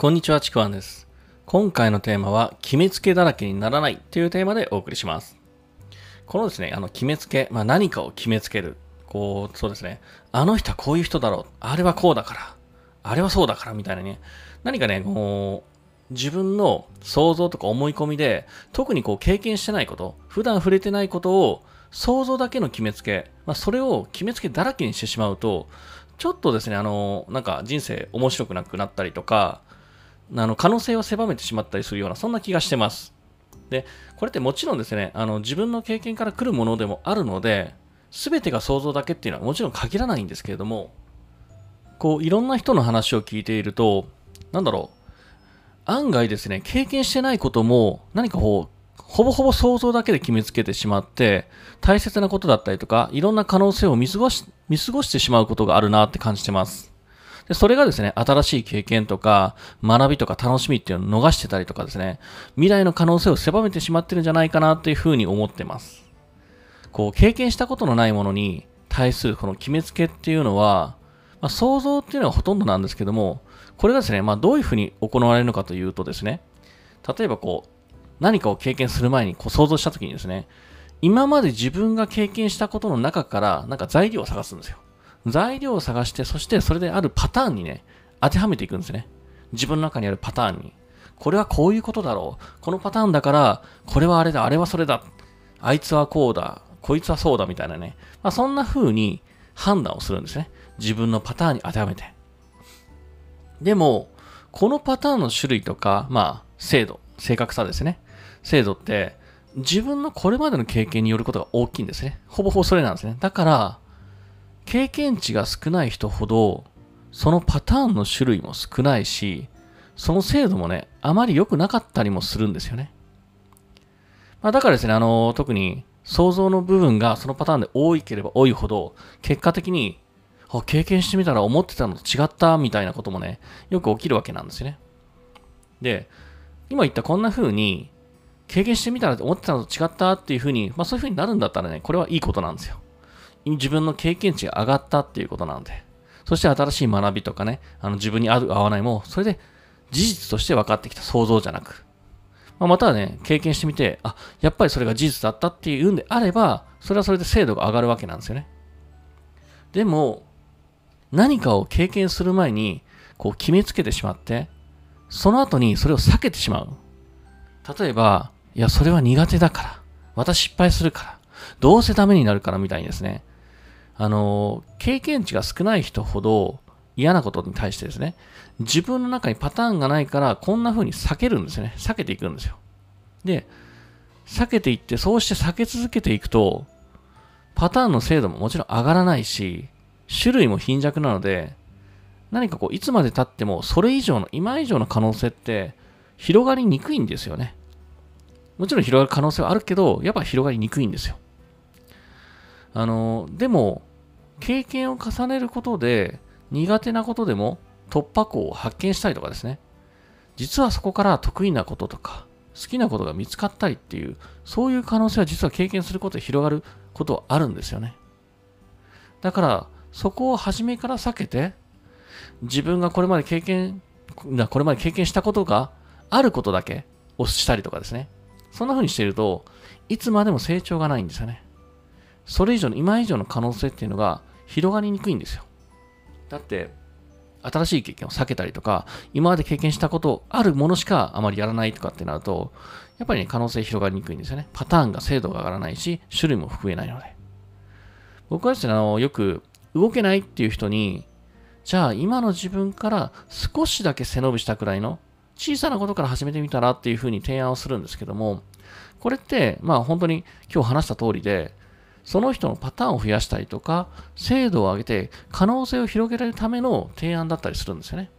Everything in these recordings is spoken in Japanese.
こんにちは、ちくわんです。今回のテーマは、決めつけだらけにならないというテーマでお送りします。このですね、あの、決めつけ、まあ何かを決めつける。こう、そうですね、あの人はこういう人だろう。あれはこうだから。あれはそうだから、みたいなね。何かね、こう、自分の想像とか思い込みで、特にこう経験してないこと、普段触れてないことを、想像だけの決めつけ、まあ、それを決めつけだらけにしてしまうと、ちょっとですね、あの、なんか人生面白くなくなったりとか、あの、可能性を狭めてしまったりするような、そんな気がしてます。で、これってもちろんですね、あの、自分の経験から来るものでもあるので、すべてが想像だけっていうのはもちろん限らないんですけれども、こう、いろんな人の話を聞いていると、なんだろう、案外ですね、経験してないことも、何かこう、ほぼほぼ想像だけで決めつけてしまって、大切なことだったりとか、いろんな可能性を見過ごし、見過ごしてしまうことがあるなって感じてます。で、それがですね、新しい経験とか、学びとか楽しみっていうのを逃してたりとかですね、未来の可能性を狭めてしまってるんじゃないかなっていうふうに思ってます。こう、経験したことのないものに対するこの決めつけっていうのは、まあ、想像っていうのがほとんどなんですけども、これがですね、まあ、どういうふうに行われるのかというとですね、例えばこう、何かを経験する前にこう想像したときにですね、今まで自分が経験したことの中から、なんか材料を探すんですよ。材料を探して、そしてそれであるパターンにね、当てはめていくんですね。自分の中にあるパターンに。これはこういうことだろう。このパターンだから、これはあれだ、あれはそれだ。あいつはこうだ、こいつはそうだ、みたいなね。まあ、そんな風に判断をするんですね。自分のパターンに当てはめて。でも、このパターンの種類とか、まあ、精度、正確さですね。精度って、自分のこれまでの経験によることが大きいんですね。ほぼほぼそれなんですね。だから、経験値が少ない人ほど、そのパターンの種類も少ないし、その精度もね、あまり良くなかったりもするんですよね。まあ、だからですね、あの、特に想像の部分がそのパターンで多いければ多いほど、結果的に、あ経験してみたら思ってたのと違ったみたいなこともね、よく起きるわけなんですよね。で、今言ったこんな風に、経験してみたら思ってたのと違ったっていう風に、まあそういう風になるんだったらね、これはいいことなんですよ。自分の経験値が上がったっていうことなんで。そして新しい学びとかね、あの自分に合う合わないも、それで事実として分かってきた想像じゃなく。まあ、またはね、経験してみて、あ、やっぱりそれが事実だったっていうんであれば、それはそれで精度が上がるわけなんですよね。でも、何かを経験する前に、こう決めつけてしまって、その後にそれを避けてしまう。例えば、いや、それは苦手だから。私失敗するから。どうせダメになるからみたいにですね。あの、経験値が少ない人ほど嫌なことに対してですね、自分の中にパターンがないから、こんな風に避けるんですよね。避けていくんですよ。で、避けていって、そうして避け続けていくと、パターンの精度ももちろん上がらないし、種類も貧弱なので、何かこう、いつまで経っても、それ以上の、今以上の可能性って、広がりにくいんですよね。もちろん広がる可能性はあるけど、やっぱ広がりにくいんですよ。あの、でも、経験を重ねることで、苦手なことでも突破口を発見したりとかですね。実はそこから得意なこととか、好きなことが見つかったりっていう、そういう可能性は実は経験することで広がることはあるんですよね。だから、そこを初めから避けて、自分がこれまで経験、これまで経験したことがあることだけをしたりとかですね。そんな風にしていると、いつまでも成長がないんですよね。それ以上の、今以上の可能性っていうのが広がりにくいんですよ。だって、新しい経験を避けたりとか、今まで経験したことあるものしかあまりやらないとかってなると、やっぱりね、可能性広がりにくいんですよね。パターンが精度が上がらないし、種類も増えないので。僕はですね、あの、よく動けないっていう人に、じゃあ今の自分から少しだけ背伸びしたくらいの小さなことから始めてみたらっていうふうに提案をするんですけども、これって、まあ本当に今日話した通りで、その人のパターンを増やしたりとか、精度を上げて可能性を広げられるための提案だったりするんですよね。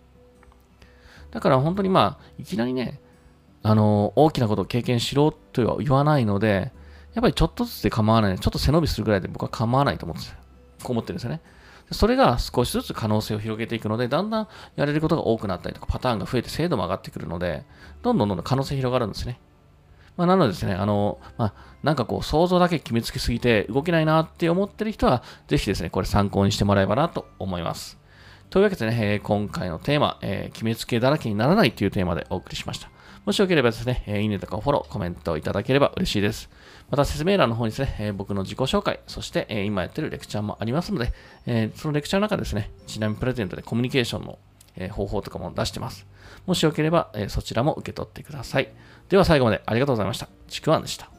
だから本当にまあ、いきなりね、あの、大きなことを経験しろとは言わないので、やっぱりちょっとずつで構わない。ちょっと背伸びするぐらいで僕は構わないと思うんですよ。こう思ってるんですよね。それが少しずつ可能性を広げていくので、だんだんやれることが多くなったりとか、パターンが増えて精度も上がってくるので、どんどんどんどん可能性広がるんですね。まあ、なのでですね、あの、まあ、なんかこう、想像だけ決めつけすぎて動けないなって思ってる人は、ぜひですね、これ参考にしてもらえばなと思います。というわけでね、え、今回のテーマ、えー、決めつけだらけにならないというテーマでお送りしました。もしよければですね、えー、いいねとかフォロー、コメントいただければ嬉しいです。また説明欄の方にですね、え、僕の自己紹介、そして、え、今やってるレクチャーもありますので、えそのレクチャーの中でですね、ちなみにプレゼントでコミュニケーションの、え方法とかも出してます。もしよければ、えそちらも受け取ってください。では最後までありがとうございました。ちくわんでした。